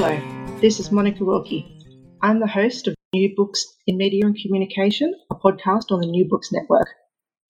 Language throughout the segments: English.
Hello, this is Monica Wilkie. I'm the host of New Books in Media and Communication, a podcast on the New Books Network.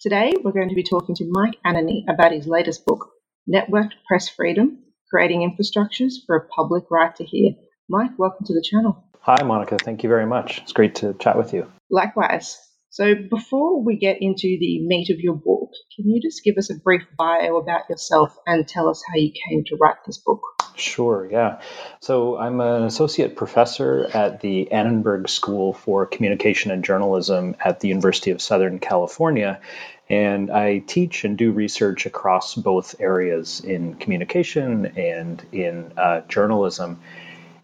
Today, we're going to be talking to Mike Ananny about his latest book, Networked Press Freedom Creating Infrastructures for a Public Right to Hear. Mike, welcome to the channel. Hi, Monica. Thank you very much. It's great to chat with you. Likewise. So, before we get into the meat of your book, can you just give us a brief bio about yourself and tell us how you came to write this book? Sure, yeah. So I'm an associate professor at the Annenberg School for Communication and Journalism at the University of Southern California. And I teach and do research across both areas in communication and in uh, journalism.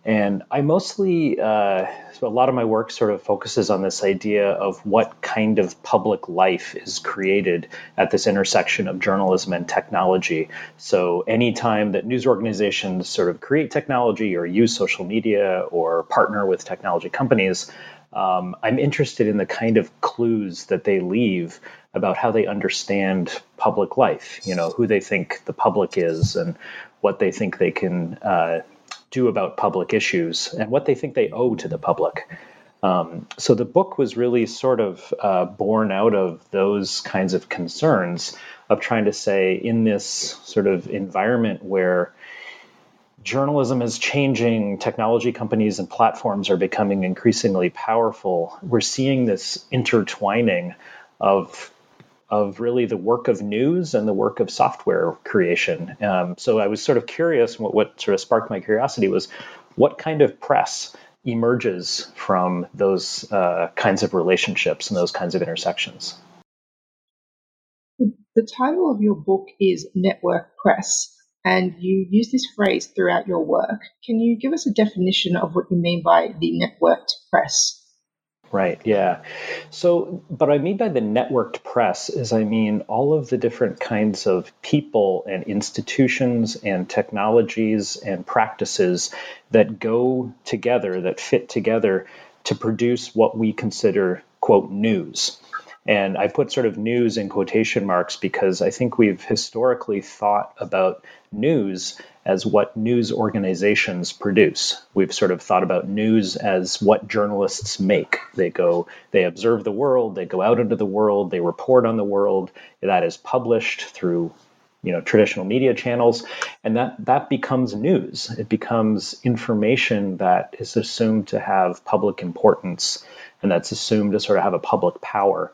And I mostly, uh, so a lot of my work sort of focuses on this idea of what kind of public life is created at this intersection of journalism and technology. So, anytime that news organizations sort of create technology or use social media or partner with technology companies, um, I'm interested in the kind of clues that they leave about how they understand public life, you know, who they think the public is and what they think they can. Uh, do about public issues and what they think they owe to the public. Um, so the book was really sort of uh, born out of those kinds of concerns of trying to say, in this sort of environment where journalism is changing, technology companies and platforms are becoming increasingly powerful, we're seeing this intertwining of of really the work of news and the work of software creation. Um, so I was sort of curious. What, what sort of sparked my curiosity was what kind of press emerges from those uh, kinds of relationships and those kinds of intersections. The title of your book is Network Press, and you use this phrase throughout your work. Can you give us a definition of what you mean by the networked press? Right, yeah. So, but I mean by the networked press is I mean all of the different kinds of people and institutions and technologies and practices that go together, that fit together to produce what we consider, quote, news. And I put sort of news in quotation marks because I think we've historically thought about news as what news organizations produce. We've sort of thought about news as what journalists make. They go, they observe the world, they go out into the world, they report on the world. That is published through you know traditional media channels and that that becomes news it becomes information that is assumed to have public importance and that's assumed to sort of have a public power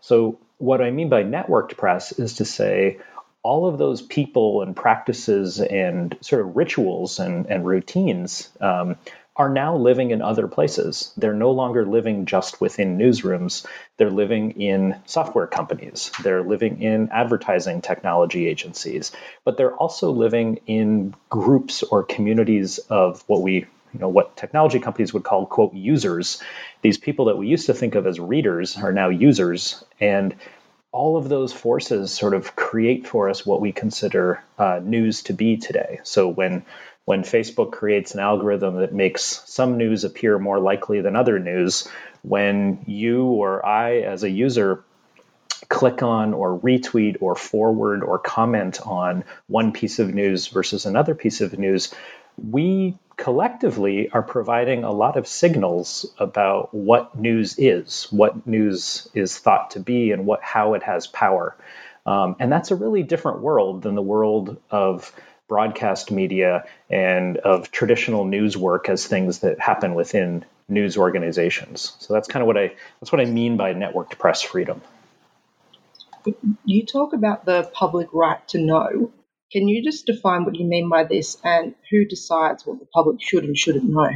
so what i mean by networked press is to say all of those people and practices and sort of rituals and, and routines um, are now living in other places. They're no longer living just within newsrooms. They're living in software companies. They're living in advertising technology agencies. But they're also living in groups or communities of what we you know what technology companies would call quote users these people that we used to think of as readers are now users and all of those forces sort of create for us what we consider uh, news to be today. So when when Facebook creates an algorithm that makes some news appear more likely than other news, when you or I as a user click on or retweet or forward or comment on one piece of news versus another piece of news, we collectively are providing a lot of signals about what news is, what news is thought to be, and what how it has power. Um, and that's a really different world than the world of broadcast media and of traditional news work as things that happen within news organizations. So that's kind of what I that's what I mean by networked press freedom. You talk about the public right to know. Can you just define what you mean by this and who decides what the public should and shouldn't know?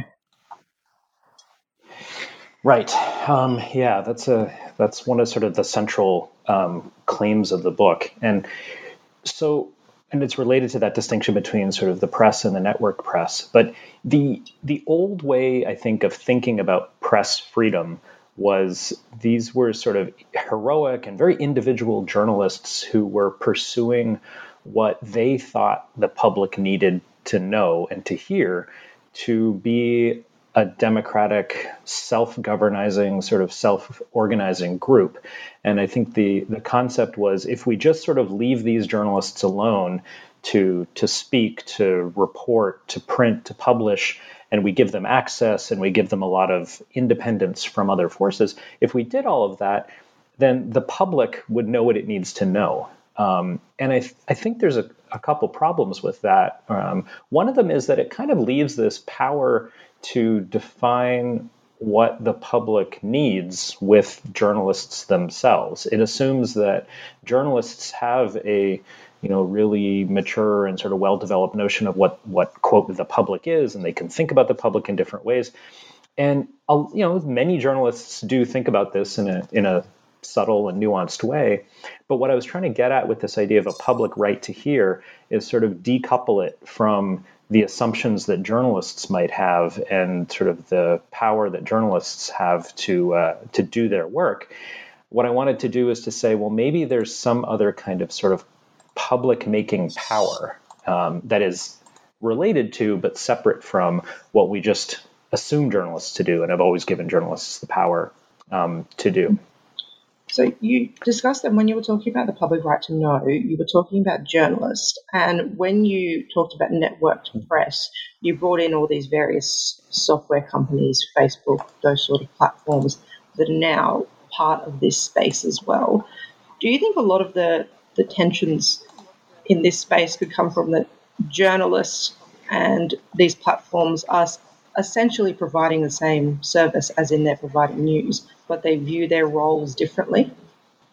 Right. Um, yeah, that's a that's one of sort of the central um, claims of the book, and so and it's related to that distinction between sort of the press and the network press. But the the old way, I think, of thinking about press freedom was these were sort of heroic and very individual journalists who were pursuing what they thought the public needed to know and to hear to be a democratic, self-governing, sort of self-organizing group. And I think the the concept was if we just sort of leave these journalists alone to to speak, to report, to print, to publish, and we give them access and we give them a lot of independence from other forces. If we did all of that, then the public would know what it needs to know. Um, and I, th- I think there's a, a couple problems with that. Um, one of them is that it kind of leaves this power to define what the public needs with journalists themselves. It assumes that journalists have a you know really mature and sort of well developed notion of what what quote the public is, and they can think about the public in different ways. And you know many journalists do think about this in a in a subtle and nuanced way. But what I was trying to get at with this idea of a public right to hear is sort of decouple it from the assumptions that journalists might have and sort of the power that journalists have to uh, to do their work. What I wanted to do is to say, well, maybe there's some other kind of sort of public making power um, that is related to but separate from what we just assume journalists to do and have always given journalists the power um, to do. So you discussed that when you were talking about the public right to know, you were talking about journalists, and when you talked about networked press, you brought in all these various software companies, Facebook, those sort of platforms that are now part of this space as well. Do you think a lot of the, the tensions in this space could come from the journalists and these platforms are essentially providing the same service as in they're providing news, but they view their roles differently.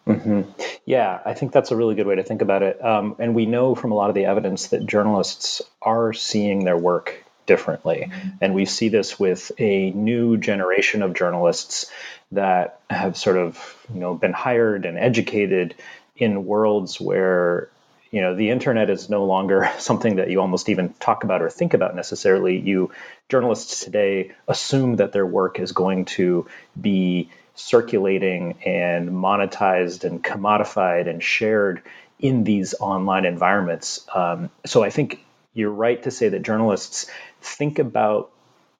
Mm-hmm. Yeah, I think that's a really good way to think about it. Um, and we know from a lot of the evidence that journalists are seeing their work differently. Mm-hmm. And we see this with a new generation of journalists that have sort of, you know, been hired and educated in worlds where you know the internet is no longer something that you almost even talk about or think about necessarily. You journalists today assume that their work is going to be circulating and monetized and commodified and shared in these online environments. Um, so i think you're right to say that journalists think about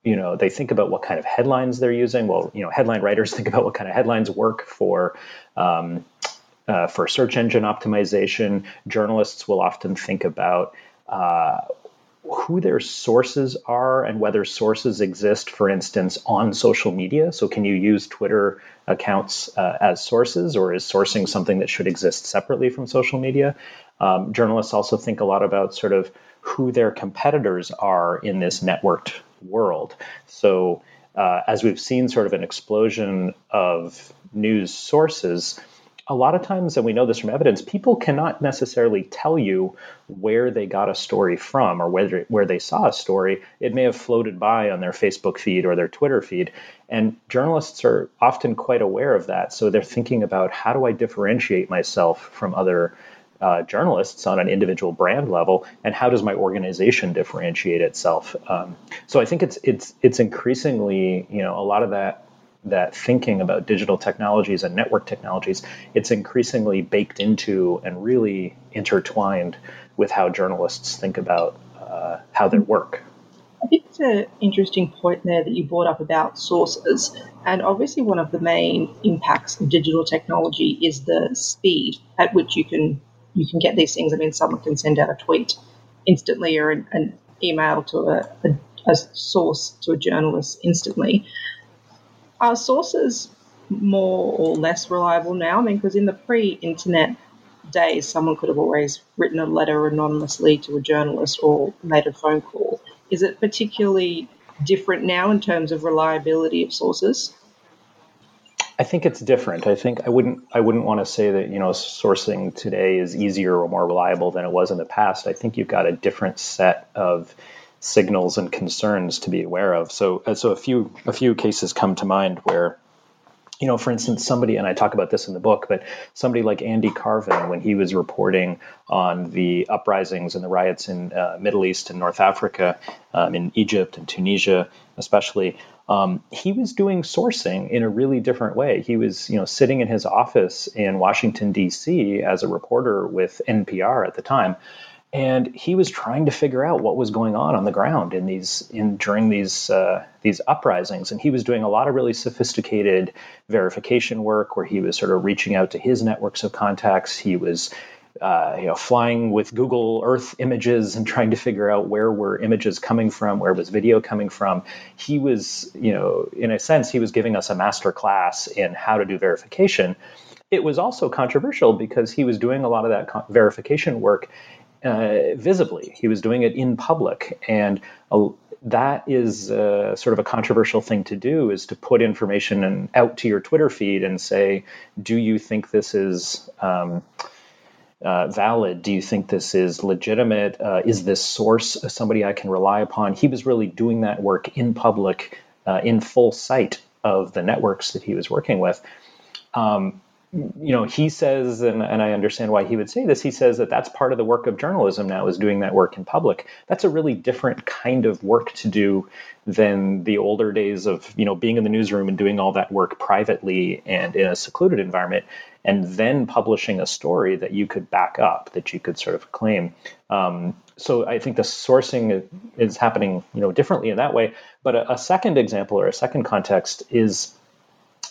you know they think about what kind of headlines they're using. Well you know headline writers think about what kind of headlines work for um, uh, for search engine optimization, journalists will often think about uh, who their sources are and whether sources exist, for instance, on social media. So, can you use Twitter accounts uh, as sources, or is sourcing something that should exist separately from social media? Um, journalists also think a lot about sort of who their competitors are in this networked world. So, uh, as we've seen sort of an explosion of news sources, a lot of times, and we know this from evidence, people cannot necessarily tell you where they got a story from or whether where they saw a story. It may have floated by on their Facebook feed or their Twitter feed. And journalists are often quite aware of that. So they're thinking about how do I differentiate myself from other uh, journalists on an individual brand level, and how does my organization differentiate itself? Um, so I think it's it's it's increasingly you know a lot of that that thinking about digital technologies and network technologies, it's increasingly baked into and really intertwined with how journalists think about uh, how they work. I think it's an interesting point there that you brought up about sources. And obviously, one of the main impacts of digital technology is the speed at which you can you can get these things. I mean, someone can send out a tweet instantly or an, an email to a, a, a source to a journalist instantly. Are sources more or less reliable now? I mean, because in the pre internet days, someone could have always written a letter anonymously to a journalist or made a phone call. Is it particularly different now in terms of reliability of sources? I think it's different. I think I wouldn't I wouldn't want to say that you know sourcing today is easier or more reliable than it was in the past. I think you've got a different set of signals and concerns to be aware of. So, uh, so a few a few cases come to mind where you know, for instance, somebody, and I talk about this in the book, but somebody like Andy Carvin, when he was reporting on the uprisings and the riots in uh, Middle East and North Africa, um, in Egypt and Tunisia, especially, um, he was doing sourcing in a really different way. He was, you know, sitting in his office in Washington D.C. as a reporter with NPR at the time, and he was trying to figure out what was going on on the ground in these in during these uh, these uprisings. And he was doing a lot of really sophisticated verification work where he was sort of reaching out to his networks of contacts. He was uh, you know flying with Google Earth images and trying to figure out where were images coming from where was video coming from. He was you know in a sense he was giving us a master class in how to do verification. It was also controversial because he was doing a lot of that verification work uh, visibly. He was doing it in public, and uh, that is uh, sort of a controversial thing to do: is to put information out to your Twitter feed and say, "Do you think this is?" Um, uh, valid? Do you think this is legitimate? Uh, is this source somebody I can rely upon? He was really doing that work in public, uh, in full sight of the networks that he was working with. Um, you know, he says, and, and I understand why he would say this, he says that that's part of the work of journalism now is doing that work in public. That's a really different kind of work to do than the older days of, you know, being in the newsroom and doing all that work privately and in a secluded environment, and then publishing a story that you could back up, that you could sort of claim. Um, so I think the sourcing is happening, you know, differently in that way. But a, a second example or a second context is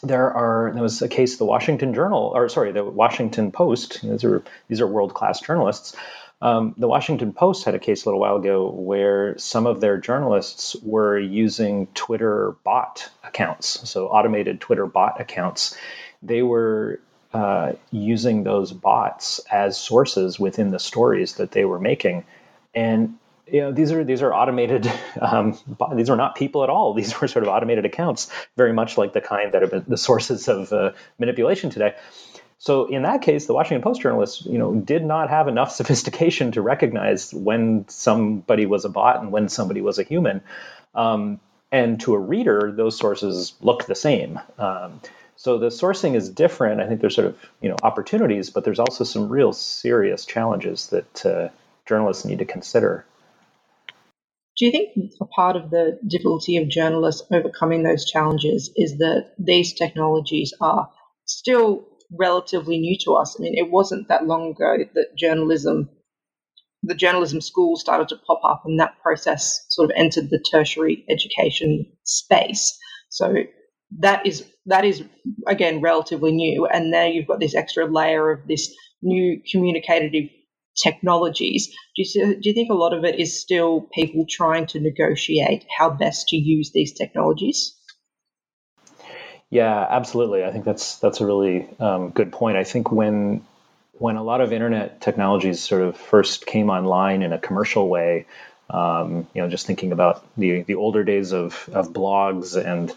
there are there was a case the Washington Journal or sorry the Washington Post these are these are world class journalists. Um, the Washington Post had a case a little while ago where some of their journalists were using Twitter bot accounts so automated Twitter bot accounts. They were uh, using those bots as sources within the stories that they were making. And you know, these are these are automated. Um, these are not people at all. These were sort of automated accounts, very much like the kind that have been the sources of uh, manipulation today. So in that case, the Washington Post journalists, you know, did not have enough sophistication to recognize when somebody was a bot and when somebody was a human. Um, and to a reader, those sources look the same. Um, so the sourcing is different. I think there's sort of you know opportunities, but there's also some real serious challenges that uh, journalists need to consider. Do you think a part of the difficulty of journalists overcoming those challenges is that these technologies are still relatively new to us? I mean, it wasn't that long ago that journalism, the journalism school started to pop up, and that process sort of entered the tertiary education space. So that is that is again relatively new, and now you've got this extra layer of this new communicative technologies. Do you, do you think a lot of it is still people trying to negotiate how best to use these technologies? Yeah, absolutely. I think that's that's a really um, good point. I think when when a lot of internet technologies sort of first came online in a commercial way, um, you know, just thinking about the the older days of of blogs and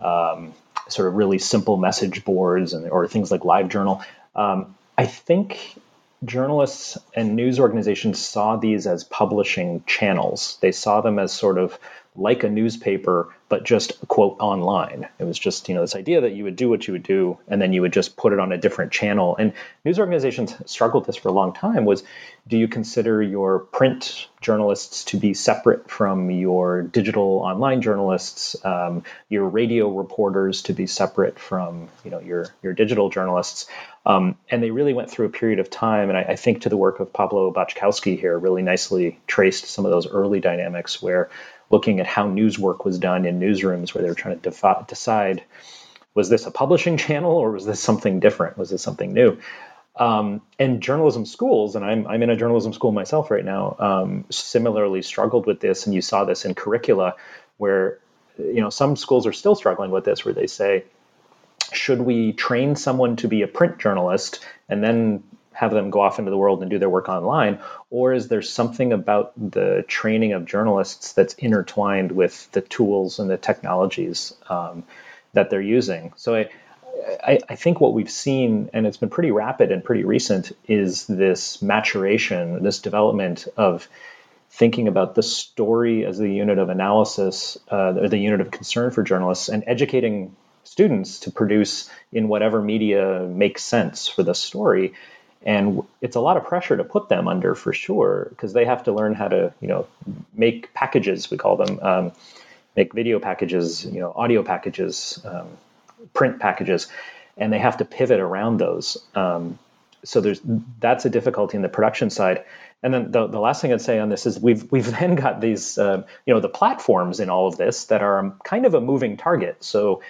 um, sort of really simple message boards and or things like LiveJournal. Um, I think journalists and news organizations saw these as publishing channels. They saw them as sort of like a newspaper, but just quote online. It was just, you know, this idea that you would do what you would do and then you would just put it on a different channel. And news organizations struggled this for a long time was do you consider your print journalists to be separate from your digital online journalists, um, your radio reporters to be separate from, you know, your, your digital journalists? Um, and they really went through a period of time, and I, I think to the work of Pablo Boczkowski here really nicely traced some of those early dynamics where looking at how news work was done in newsrooms where they were trying to defi- decide was this a publishing channel or was this something different? Was this something new? Um, and journalism schools, and I'm, I'm in a journalism school myself right now, um, similarly struggled with this. And you saw this in curricula where, you know, some schools are still struggling with this, where they say, should we train someone to be a print journalist and then have them go off into the world and do their work online? Or is there something about the training of journalists that's intertwined with the tools and the technologies um, that they're using? So I, I, I, think what we've seen, and it's been pretty rapid and pretty recent, is this maturation, this development of thinking about the story as the unit of analysis, uh, or the unit of concern for journalists, and educating students to produce in whatever media makes sense for the story and it's a lot of pressure to put them under for sure because they have to learn how to you know make packages we call them um, make video packages you know audio packages um, print packages and they have to pivot around those. Um, so there's that's a difficulty in the production side. And then the, the last thing I'd say on this is we've we've then got these uh, you know the platforms in all of this that are kind of a moving target. So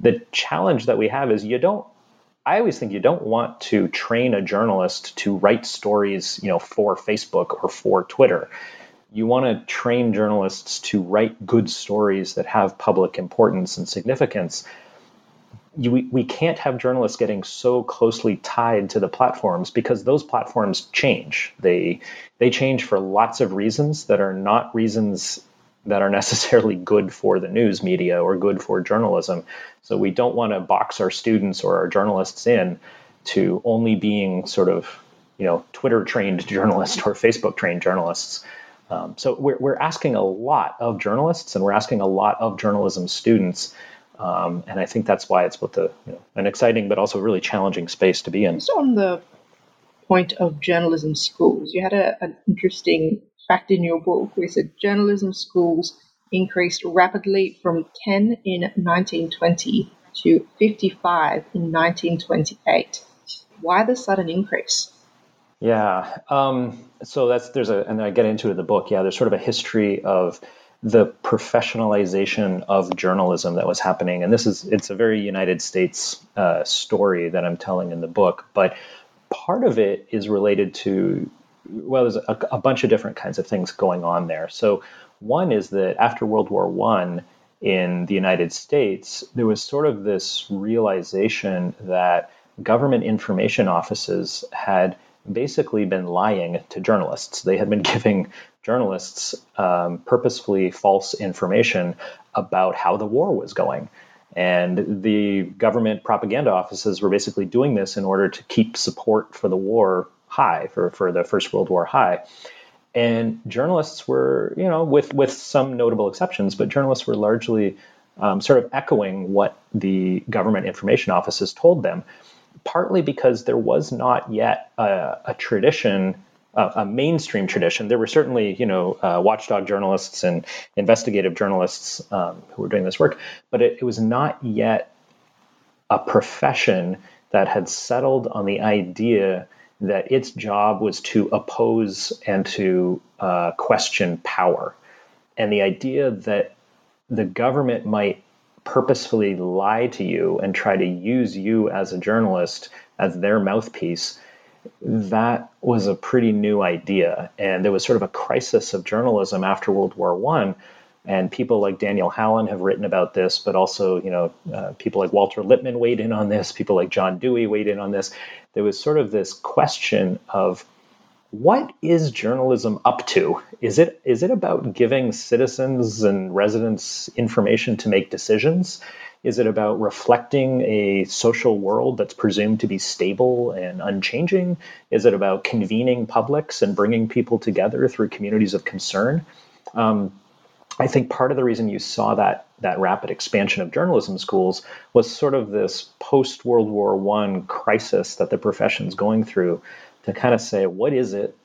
the challenge that we have is you don't I always think you don't want to train a journalist to write stories, you know, for Facebook or for Twitter. You want to train journalists to write good stories that have public importance and significance. You, we, we can't have journalists getting so closely tied to the platforms because those platforms change. They they change for lots of reasons that are not reasons that are necessarily good for the news media or good for journalism. So we don't want to box our students or our journalists in to only being sort of, you know, Twitter trained journalists or Facebook trained journalists. Um, so we're, we're asking a lot of journalists and we're asking a lot of journalism students. Um, and I think that's why it's both a, you know, an exciting but also really challenging space to be in. So on the point of journalism schools, you had a, an interesting fact in your book you said journalism schools increased rapidly from 10 in 1920 to 55 in 1928. Why the sudden increase? Yeah, um, so that's there's a, and I get into it in the book. Yeah, there's sort of a history of the professionalization of journalism that was happening, and this is it's a very United States uh, story that I'm telling in the book, but part of it is related to well, there's a, a, bunch of different kinds of things going on there. So, one is that after World War One in the United States, there was sort of this realization that government information offices had basically been lying to journalists. They had been giving journalists um, purposefully false information about how the war was going. And the government propaganda offices were basically doing this in order to keep support for the war high for, for the First World War high. And journalists were, you know, with, with some notable exceptions, but journalists were largely um, sort of echoing what the government information offices told them, partly because there was not yet a, a tradition a mainstream tradition. There were certainly, you know, uh, watchdog journalists and investigative journalists um, who were doing this work, but it, it, was not yet a profession that had settled on the idea that its job was to oppose and to uh, question power. And the idea that the government might purposefully lie to you and try to use you as a journalist as their mouthpiece, that was a pretty new idea. And there was sort of a crisis of journalism after World War One. And people like Daniel Hallin have written about this, but also, you know, uh, people like Walter Lippmann weighed in on this. People like John Dewey weighed in on this there was sort of this question of what is journalism up to? Is it is it about giving citizens and residents information to make decisions? Is it about reflecting a social world that's presumed to be stable and unchanging? Is it about convening publics and bringing people together through communities of concern? Um, I think part of the reason you saw that that rapid expansion of journalism schools was sort of this post World War One crisis that the profession's going through to kind of say what is it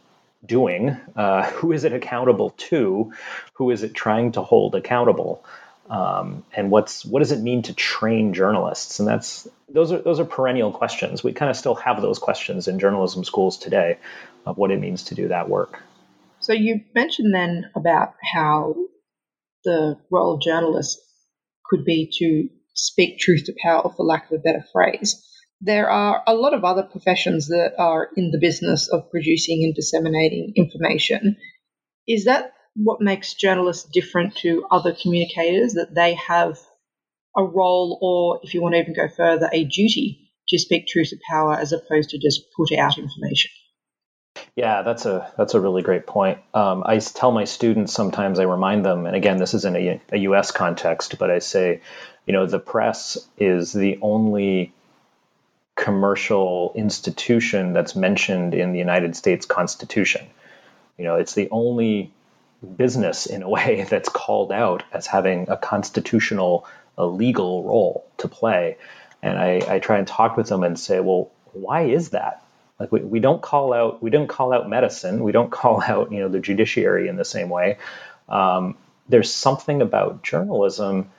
doing, uh, who is it accountable to, who is it trying to hold accountable, um, and what's what does it mean to train journalists? And that's those are those are perennial questions. We kind of still have those questions in journalism schools today of what it means to do that work. So you mentioned then about how the role of journalists could be to speak truth to power, for lack of a better phrase. There are a lot of other professions that are in the business of producing and disseminating information. Is that what makes journalists different to other communicators? That they have a role, or if you want to even go further, a duty to speak truth to power as opposed to just put out information? Yeah, that's a that's a really great point. Um, I tell my students sometimes I remind them, and again, this is in a, a U.S. context, but I say, you know, the press is the only commercial institution that's mentioned in the United States Constitution. You know, it's the only business in a way that's called out as having a constitutional a legal role to play. And I, I try and talk with them and say, well, why is that? Like we, we don't call out we don't call out medicine, we don't call out you know the judiciary in the same way. Um, there's something about journalism,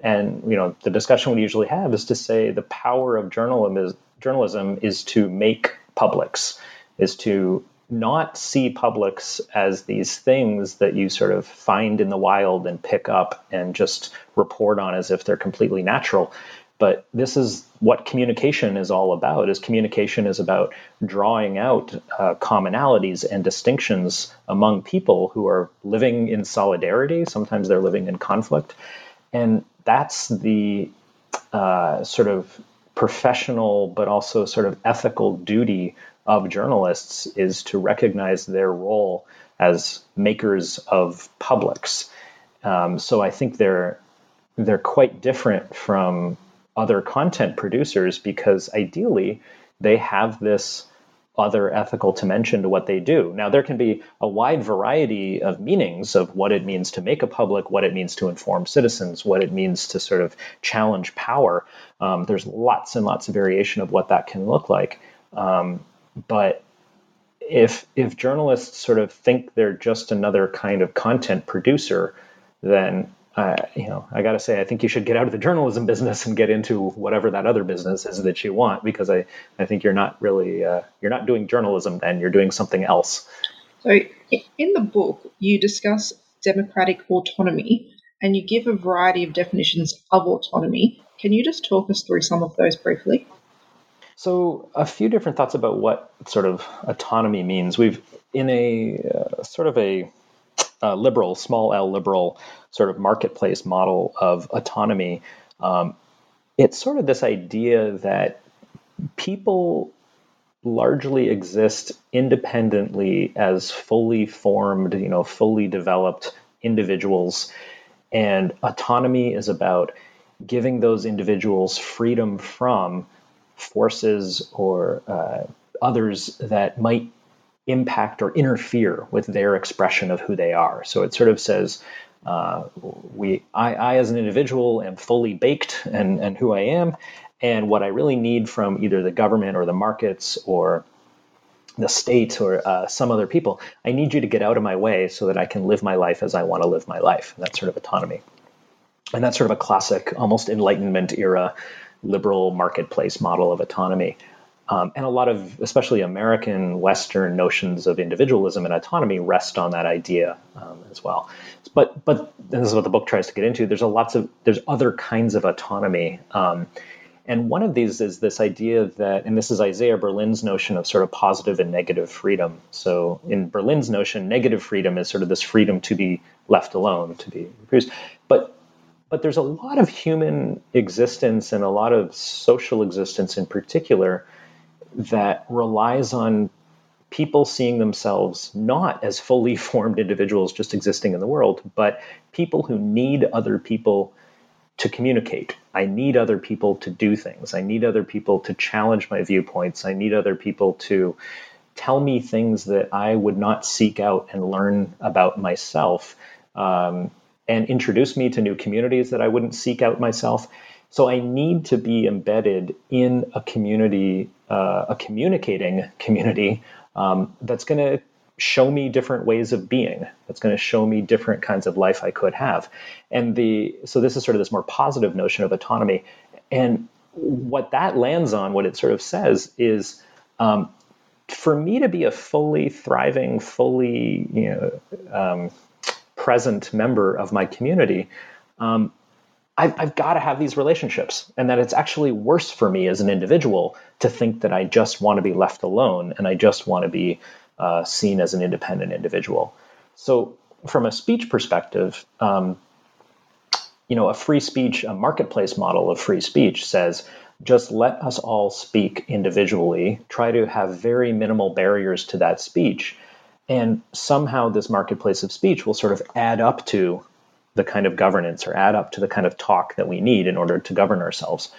and you know the discussion we usually have is to say the power of journalism is journalism is to make publics, is to not see publics as these things that you sort of find in the wild and pick up and just report on as if they're completely natural but this is what communication is all about is communication is about drawing out uh, commonalities and distinctions among people who are living in solidarity sometimes they're living in conflict and that's the uh, sort of professional but also sort of ethical duty of journalists is to recognize their role as makers of publics. Um, so I think they're they're quite different from other content producers because ideally they have this other ethical dimension to what they do. Now, there can be a wide variety of meanings of what it means to make a public, what it means to inform citizens, what it means to sort of challenge power. Um, there's lots and lots of variation of what that can look like. Um, but if if journalists sort of think they're just another kind of content producer, then uh, you know I got to say I think you should get out of the journalism business and get into whatever that other business is that you want because I I think you're not really uh, you're not doing journalism then you're doing something else. So in the book you discuss democratic autonomy and you give a variety of definitions of autonomy. Can you just talk us through some of those briefly? So, a few different thoughts about what sort of autonomy means. We've, in a uh, sort of a uh, liberal, small l liberal sort of marketplace model of autonomy, um, it's sort of this idea that people largely exist independently as fully formed, you know, fully developed individuals. And autonomy is about giving those individuals freedom from forces or uh, others that might impact or interfere with their expression of who they are. So it sort of says, uh, we, I, I, as an individual am fully baked and, and who I am, and what I really need from either the government or the markets or the state or uh, some other people, I need you to get out of my way so that I can live my life as I want to live my life. And that's sort of autonomy. And that's sort of a classic, almost Enlightenment era liberal marketplace model of autonomy. Um, and a lot of, especially American Western notions of individualism and autonomy rest on that idea um, as well. But, but this is what the book tries to get into. There's a lots of, there's other kinds of autonomy. Um, and one of these is this idea that, and this is Isaiah Berlin's notion of sort of positive and negative freedom. So in Berlin's notion, negative freedom is sort of this freedom to be left alone, to be produced. But but there's a lot of human existence and a lot of social existence in particular that relies on people seeing themselves not as fully formed individuals just existing in the world, but people who need other people to communicate. I need other people to do things. I need other people to challenge my viewpoints. I need other people to tell me things that I would not seek out and learn about myself. Um, and introduce me to new communities that I wouldn't seek out myself. So I need to be embedded in a community, uh, a communicating community um, that's going to show me different ways of being. That's going to show me different kinds of life I could have. And the so this is sort of this more positive notion of autonomy. And what that lands on, what it sort of says is. Um, for me to be a fully thriving, fully you know, um, present member of my community, um, I've, I've got to have these relationships, and that it's actually worse for me as an individual to think that I just want to be left alone and I just want to be uh, seen as an independent individual. So, from a speech perspective, um, you know, a free speech, a marketplace model of free speech says just let us all speak individually, try to have very minimal barriers to that speech, and somehow this marketplace of speech will sort of add up to the kind of governance or add up to the kind of talk that we need in order to govern ourselves.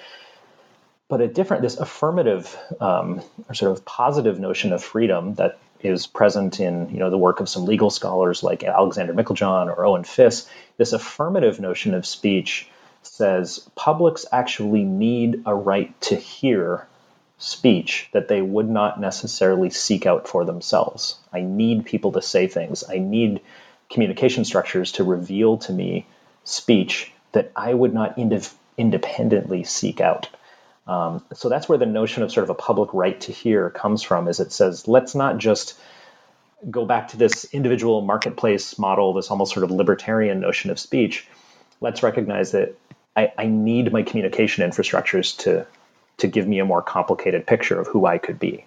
But a different, this affirmative um, or sort of positive notion of freedom that is present in you know the work of some legal scholars like Alexander Meiklejohn or Owen Fiss, this affirmative notion of speech says publics actually need a right to hear speech that they would not necessarily seek out for themselves. I need people to say things. I need communication structures to reveal to me speech that I would not ind- independently seek out. Um, so that's where the notion of sort of a public right to hear comes from. Is it says let's not just go back to this individual marketplace model, this almost sort of libertarian notion of speech. Let's recognize that I, I need my communication infrastructures to to give me a more complicated picture of who I could be.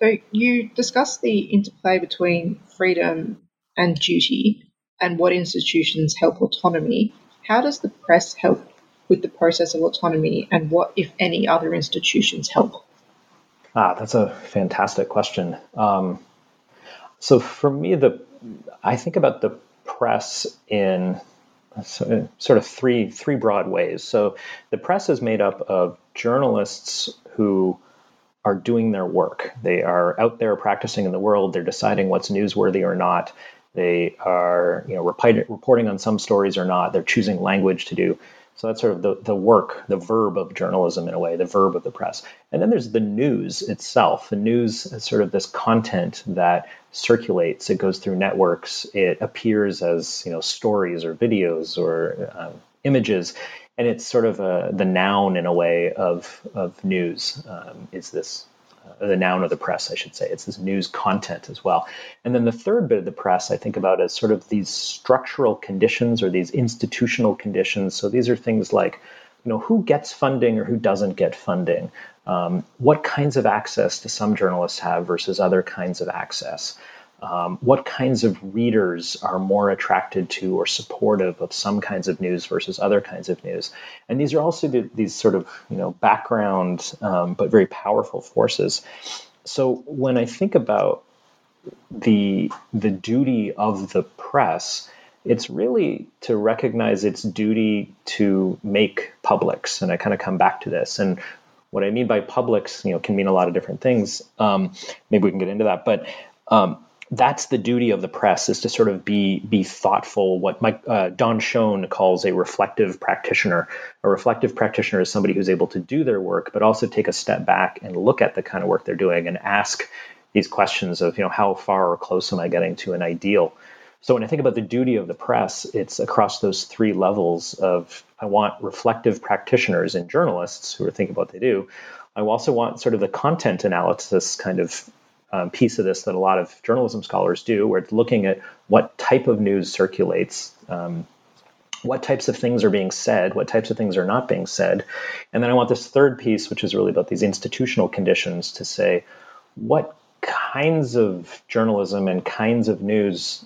So you discussed the interplay between freedom and duty and what institutions help autonomy. How does the press help with the process of autonomy and what, if any, other institutions help? Ah, that's a fantastic question. Um, so for me, the I think about the press in sort of three three broad ways. So the press is made up of journalists who are doing their work. They are out there practicing in the world. They're deciding what's newsworthy or not. They are, you know, reporting on some stories or not. They're choosing language to do. So that's sort of the, the work, the verb of journalism in a way, the verb of the press. And then there's the news itself. The news is sort of this content that circulates. It goes through networks. It appears as you know stories or videos or um, images, and it's sort of a, the noun in a way of of news. Um, is this the noun of the press, I should say. It's this news content as well. And then the third bit of the press I think about as sort of these structural conditions or these institutional conditions. So these are things like, you know, who gets funding or who doesn't get funding? Um, what kinds of access do some journalists have versus other kinds of access? Um, what kinds of readers are more attracted to or supportive of some kinds of news versus other kinds of news? And these are also the, these sort of you know background um, but very powerful forces. So when i think about the the duty of the press it's really to recognize its duty to make publics. And i kind of come back to this. And what i mean by publics you know can mean a lot of different things. Um, maybe we can get into that. But um, that's the duty of the press is to sort of be be thoughtful. What Mike, uh, Don Schoen calls a reflective practitioner. A reflective practitioner is somebody who's able to do their work, but also take a step back and look at the kind of work they're doing and ask these questions of you know how far or close am I getting to an ideal. So when I think about the duty of the press, it's across those three levels of I want reflective practitioners and journalists who are thinking about what they do. I also want sort of the content analysis kind of um, piece of this that a lot of journalism scholars do, where it's looking at what type of news circulates, um, what types of things are being said, what types of things are not being said. And then I want this third piece, which is really about these institutional conditions, to say what kinds of journalism and kinds of news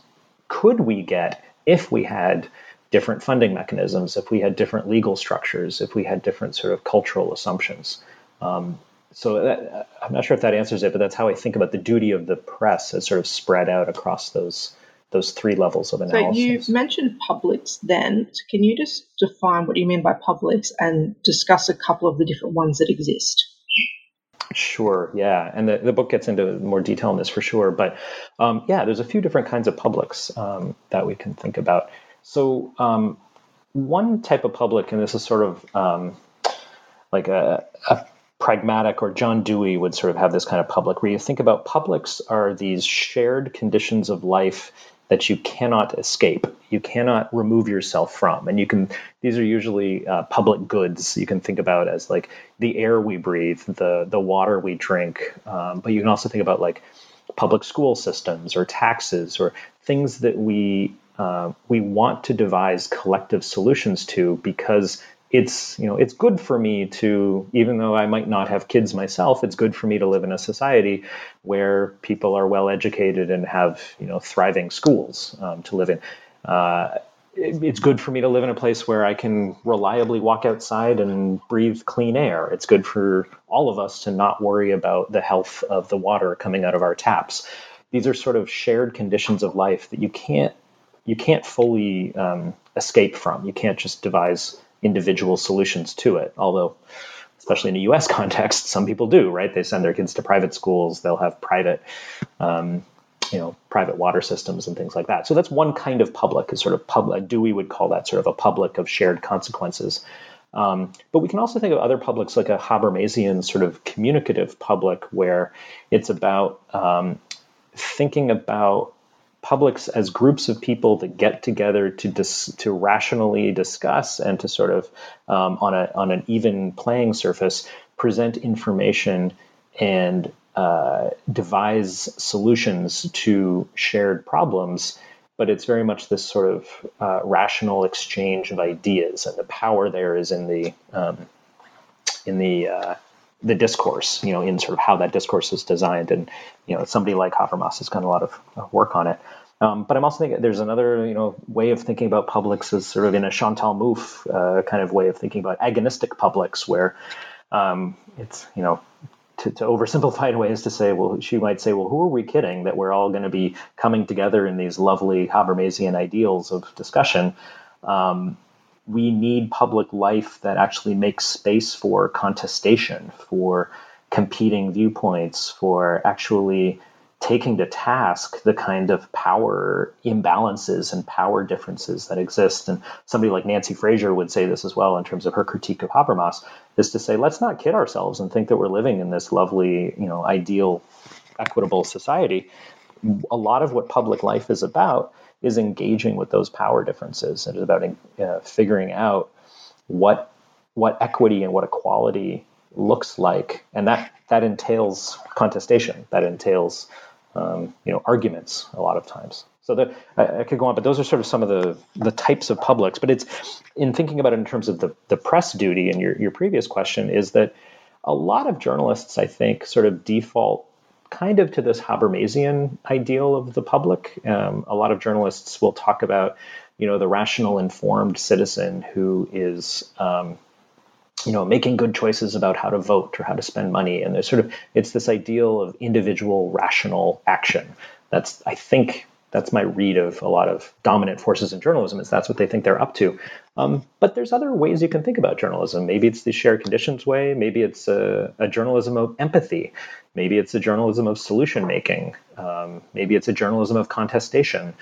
could we get if we had different funding mechanisms, if we had different legal structures, if we had different sort of cultural assumptions. Um, so that, I'm not sure if that answers it, but that's how I think about the duty of the press as sort of spread out across those those three levels of analysis. So you mentioned publics then. So can you just define what you mean by publics and discuss a couple of the different ones that exist? Sure, yeah. And the, the book gets into more detail on this for sure. But um, yeah, there's a few different kinds of publics um, that we can think about. So um, one type of public, and this is sort of um, like a, a pragmatic or John Dewey would sort of have this kind of public where you think about publics are these shared conditions of life that you cannot escape you cannot remove yourself from. And you can these are usually uh, public goods you can think about as like the air we breathe the the water we drink um, but you can also think about like public school systems or taxes or things that we uh, we want to devise collective solutions to because it's you know it's good for me to even though I might not have kids myself it's good for me to live in a society where people are well educated and have you know thriving schools um, to live in. Uh, it, it's good for me to live in a place where I can reliably walk outside and breathe clean air. It's good for all of us to not worry about the health of the water coming out of our taps. These are sort of shared conditions of life that you can't you can't fully um, escape from. You can't just devise individual solutions to it. Although, especially in a U.S. context, some people do. Right? They send their kids to private schools. They'll have private um, you know private water systems and things like that. So that's one kind of public is sort of public. Dewey would call that sort of a public of shared consequences. Um, but we can also think of other publics like a Habermasian sort of communicative public where it's about um, thinking about publics as groups of people that get together to dis- to rationally discuss and to sort of um, on a on an even playing surface present information and uh, devise solutions to shared problems. But it's very much this sort of uh, rational exchange of ideas, and the power there is in the um, in the uh, the discourse, you know, in sort of how that discourse is designed. And, you know, somebody like Habermas has done a lot of work on it. Um, but I'm also thinking there's another, you know, way of thinking about publics as sort of in a Chantal Mouffe uh, kind of way of thinking about agonistic publics, where um, it's, you know, to, to oversimplify in ways to say, well, she might say, well, who are we kidding that we're all going to be coming together in these lovely Habermasian ideals of discussion? Um, we need public life that actually makes space for contestation, for competing viewpoints, for actually taking to task the kind of power imbalances and power differences that exist. And somebody like Nancy Fraser would say this as well in terms of her critique of Habermas, is to say, let's not kid ourselves and think that we're living in this lovely, you know, ideal, equitable society. A lot of what public life is about is engaging with those power differences. And It is about uh, figuring out what what equity and what equality looks like, and that that entails contestation. That entails um, you know arguments a lot of times. So the, I, I, could go on, but those are sort of some of the the types of publics. But it's in thinking about it in terms of the the press duty and your your previous question is that a lot of journalists, I think, sort of default kind of to this Habermasian ideal of the public. Um, a lot of journalists will talk about, you know, the rational, informed citizen who is, um, you know, making good choices about how to vote or how to spend money. And there's sort of it's this ideal of individual rational action. That's I think that's my read of a lot of dominant forces in journalism is that's what they think they're up to. Um, but there's other ways you can think about journalism. Maybe it's the shared conditions way. Maybe it's a, a journalism of empathy. Maybe it's a journalism of solution making. Um, maybe it's a journalism of contestation.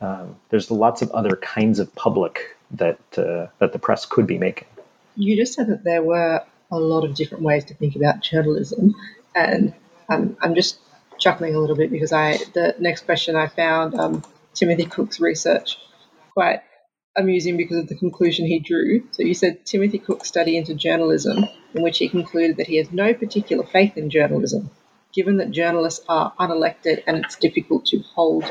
Um, there's lots of other kinds of public that uh, that the press could be making. You just said that there were a lot of different ways to think about journalism and um, I'm just chuckling a little bit because I the next question I found um, Timothy Cook's research quite amusing because of the conclusion he drew. So you said Timothy Cook's study into journalism, in which he concluded that he has no particular faith in journalism, given that journalists are unelected and it's difficult to hold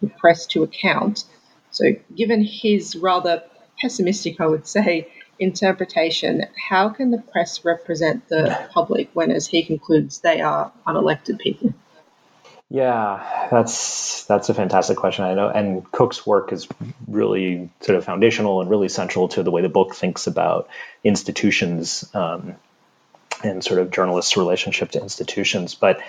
the press to account. So, given his rather pessimistic, I would say, interpretation, how can the press represent the public when, as he concludes, they are unelected people? Yeah, that's that's a fantastic question. I know, and Cook's work is really sort of foundational and really central to the way the book thinks about institutions um, and sort of journalists' relationship to institutions. But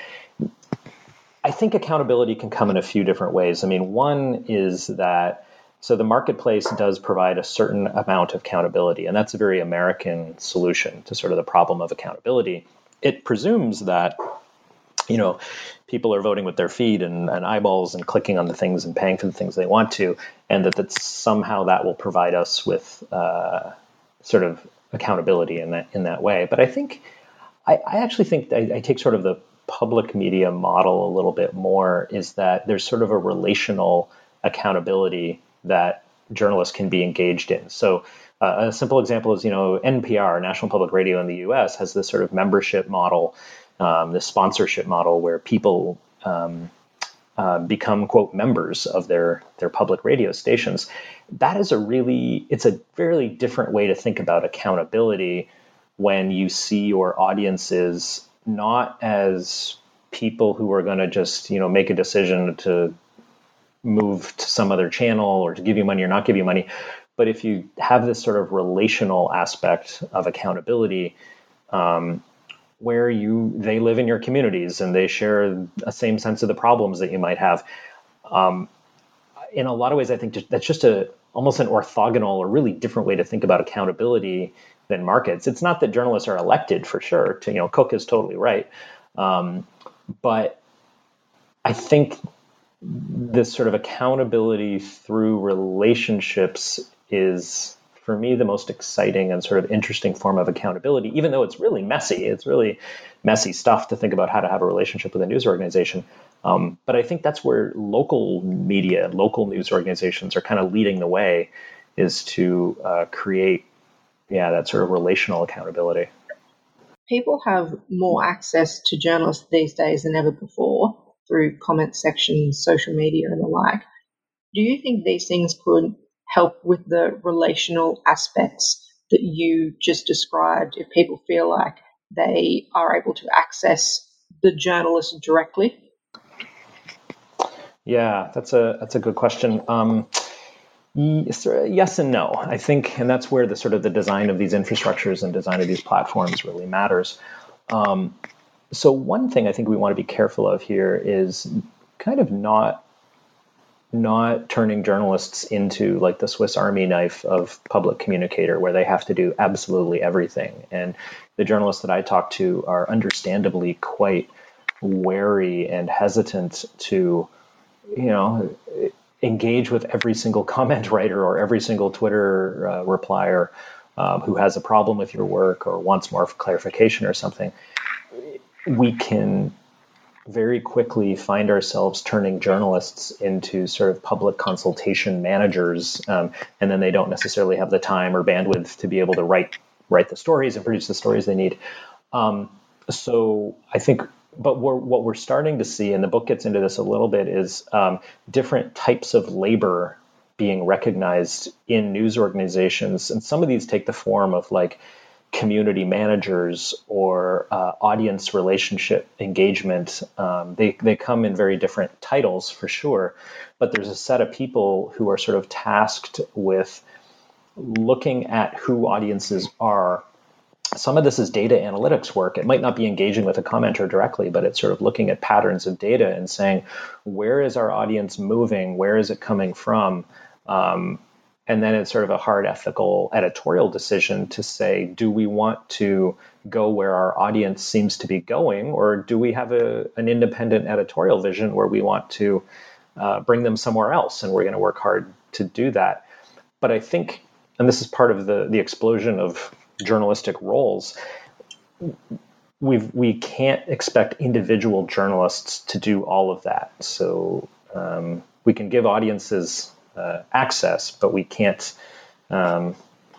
I think accountability can come in a few different ways. I mean, one is that so the marketplace does provide a certain amount of accountability, and that's a very American solution to sort of the problem of accountability. It presumes that you know, people are voting with their feet and, and, eyeballs and clicking on the things and paying for the things they want to, and that that somehow that will provide us with uh, sort of accountability in that in that way. But I think I, I actually think I, I, take sort of the public media model a little bit more is that there's sort of a relational accountability that journalists can be engaged in. So uh, a simple example is, you know, NPR, National Public Radio in the U.S., has this sort of membership model um, sponsorship model where people um, uh, become quote members of their their public radio stations. That is a really it's a fairly different way to think about accountability when you see your audiences not as people who are going to just you know make a decision to move to some other channel or to give you money or not give you money but if you have this sort of relational aspect of accountability um, where you they live in your communities and they share a same sense of the problems that you might have. Um, in a lot of ways, I think that's just a almost an orthogonal or really different way to think about accountability than markets. It's not that journalists are elected for sure. To, you know, Cook is totally right, um, but I think this sort of accountability through relationships is for me the most exciting and sort of interesting form of accountability even though it's really messy it's really messy stuff to think about how to have a relationship with a news organization um, but i think that's where local media local news organizations are kind of leading the way is to uh, create yeah that sort of relational accountability people have more access to journalists these days than ever before through comment sections, social media, and the like. Do you think these things could help with the relational aspects that you just described if people feel like they are able to access the journalist directly? Yeah, that's a that's a good question. Um, yes and no. I think, and that's where the sort of the design of these infrastructures and design of these platforms really matters. Um, so one thing I think we want to be careful of here is kind of not not turning journalists into like the Swiss Army knife of public communicator, where they have to do absolutely everything. And the journalists that I talk to are understandably quite wary and hesitant to, you know, engage with every single comment writer or every single Twitter uh, replier um, who has a problem with your work or wants more clarification or something, we can very quickly find ourselves turning journalists into sort of public consultation managers, um, and then they don't necessarily have the time or bandwidth to be able to write write the stories and produce the stories they need. Um, so I think but we're, what we're starting to see, and the book gets into this a little bit, is um, different types of labor being recognized in news organizations. And some of these take the form of like community managers or uh, audience relationship engagement. Um, they, they come in very different titles for sure, but there's a set of people who are sort of tasked with looking at who audiences are some of this is data analytics work. It might not be engaging with a commenter directly, but it's sort of looking at patterns of data and saying, where is our audience moving? Where is it coming from? Um, and then it's sort of a hard ethical editorial decision to say, do we want to go where our audience seems to be going, or do we have a, an independent editorial vision where we want to uh, bring them somewhere else? And we're going to work hard to do that. But I think, and this is part of the, the explosion of journalistic roles, we we can't expect individual journalists to do all of that. So um, we can give audiences uh, access, but we can't um,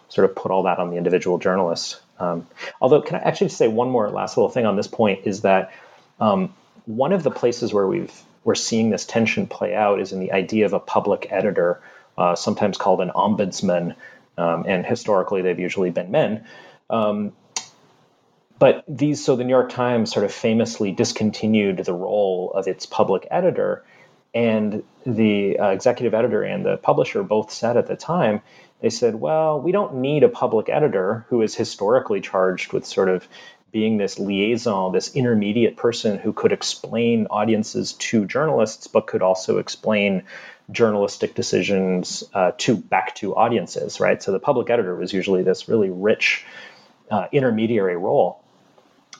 sort of put all that on the individual journalist. Um, although, can I actually just say one more last little thing on this point is that um, one of the places where we've we're seeing this tension play out is in the idea of a public editor, uh, sometimes called an ombudsman, um, and historically they've usually been men. Um, but these, so the New York Times sort of famously discontinued the role of its public editor, and the uh, executive editor and the publisher both said at the time, they said, well, we don't need a public editor who is historically charged with sort of being this liaison, this intermediate person who could explain audiences to journalists, but could also explain journalistic decisions uh, to back to audiences, right? So the public editor was usually this really rich uh, intermediary role.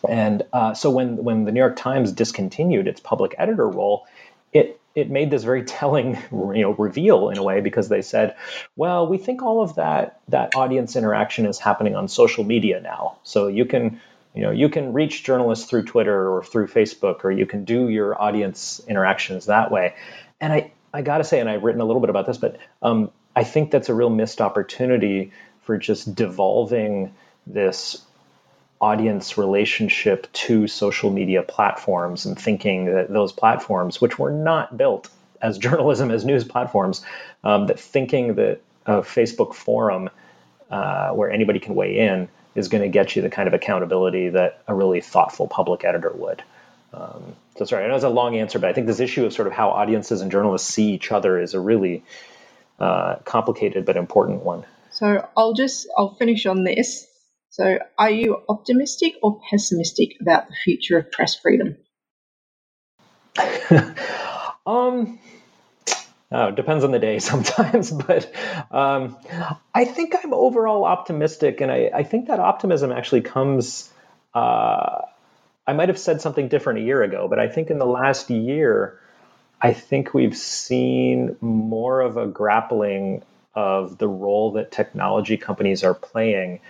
And uh, so when when the New York Times discontinued its public editor role, it it made this very telling you know reveal in a way because they said, well, we think all of that that audience interaction is happening on social media now. So you can you know you can reach journalists through Twitter or through Facebook or you can do your audience interactions that way. And I I got to say, and I've written a little bit about this, but um, I think that's a real missed opportunity for just devolving this audience relationship to social media platforms and thinking that those platforms, which were not built as journalism, as news platforms, um, that thinking that a Facebook forum uh, where anybody can weigh in is going to get you the kind of accountability that a really thoughtful public editor would. Um, so sorry, I know it's a long answer, but I think this issue of sort of how audiences and journalists see each other is a really uh, complicated but important one. So I'll just I'll finish on this. So are you optimistic or pessimistic about the future of press freedom? um, oh, depends on the day sometimes, but um, I think I'm overall optimistic, and I, I think that optimism actually comes. Uh, I might have said something different a year ago, but I think in the last year, I think we've seen more of a grappling of the role that technology companies are playing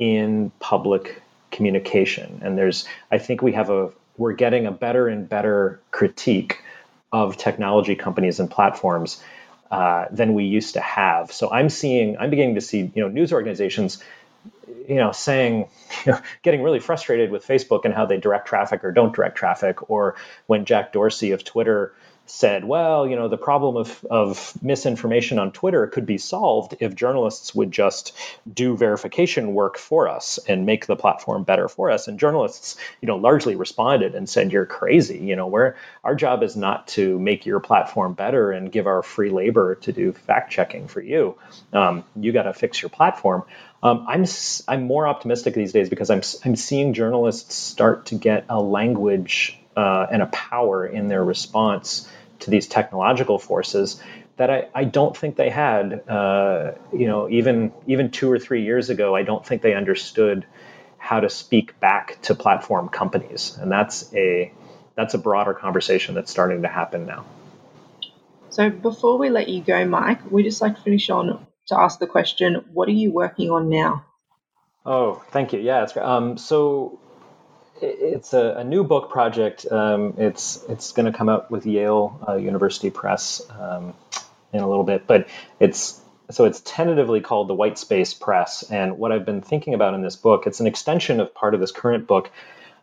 in public communication. And there's, I think we have a, we're getting a better and better critique of technology companies and platforms uh, than we used to have. So I'm seeing, I'm beginning to see, you know, news organizations, you know, saying, you know, getting really frustrated with Facebook and how they direct traffic or don't direct traffic, or when Jack Dorsey of Twitter said, well, you know, the problem of, of misinformation on Twitter could be solved if journalists would just do verification work for us and make the platform better for us. And journalists, you know, largely responded and said, you're crazy. You know, where our job is not to make your platform better and give our free labor to do fact checking for you. Um, you got to fix your platform. Um, I'm I'm more optimistic these days because I'm I'm seeing journalists start to get a language uh, and a power in their response to these technological forces that I, I don't think they had. Uh, you know, even even two or three years ago, I don't think they understood how to speak back to platform companies, and that's a that's a broader conversation that's starting to happen now. So before we let you go, Mike, we just like to finish on to ask the question: What are you working on now? Oh, thank you. Yeah, it's um, so it's a, a, new book project. Um, it's it's going to come out with Yale uh, University Press um, in a little bit, but it's so it's tentatively called the White Space Press. And what I've been thinking about in this book, it's an extension of part of this current book,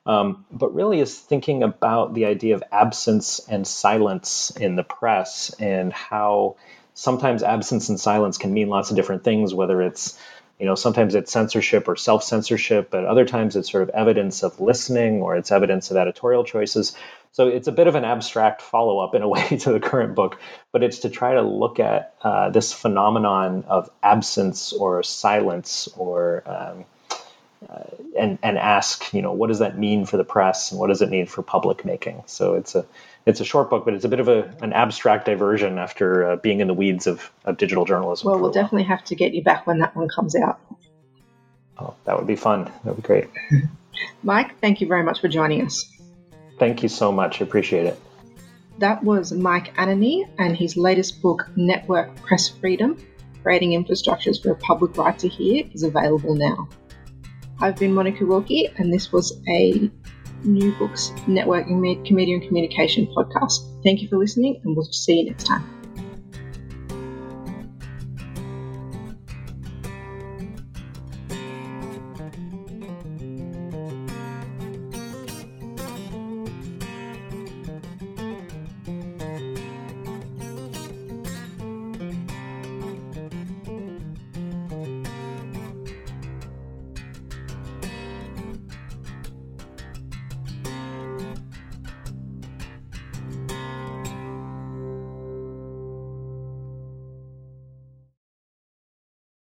um, but really is thinking about the idea of absence and silence in the press and how sometimes absence and silence can mean lots of different things, whether it's you know sometimes it's censorship or self-censorship but other times it's sort of evidence of listening or it's evidence of editorial choices. So it's a bit of an abstract follow-up in a way to the current book but it's to try to look at uh, this phenomenon of absence or silence or um, uh, and and ask you know what does that mean for the press and what does it mean for public making? So it's a it's a short book, but it's a bit of a, an abstract diversion after uh, being in the weeds of, of digital journalism. Well, we'll definitely have to get you back when that one comes out. Oh, that would be fun. That would be great. Mike, thank you very much for joining us. Thank you so much. I appreciate it. That was Mike Ananny and his latest book, Network Press Freedom Creating Infrastructures for a Public Right to Hear, is available now. I've been Monica Wilkie, and this was a New Books Networking Media and Communication podcast. Thank you for listening, and we'll see you next time.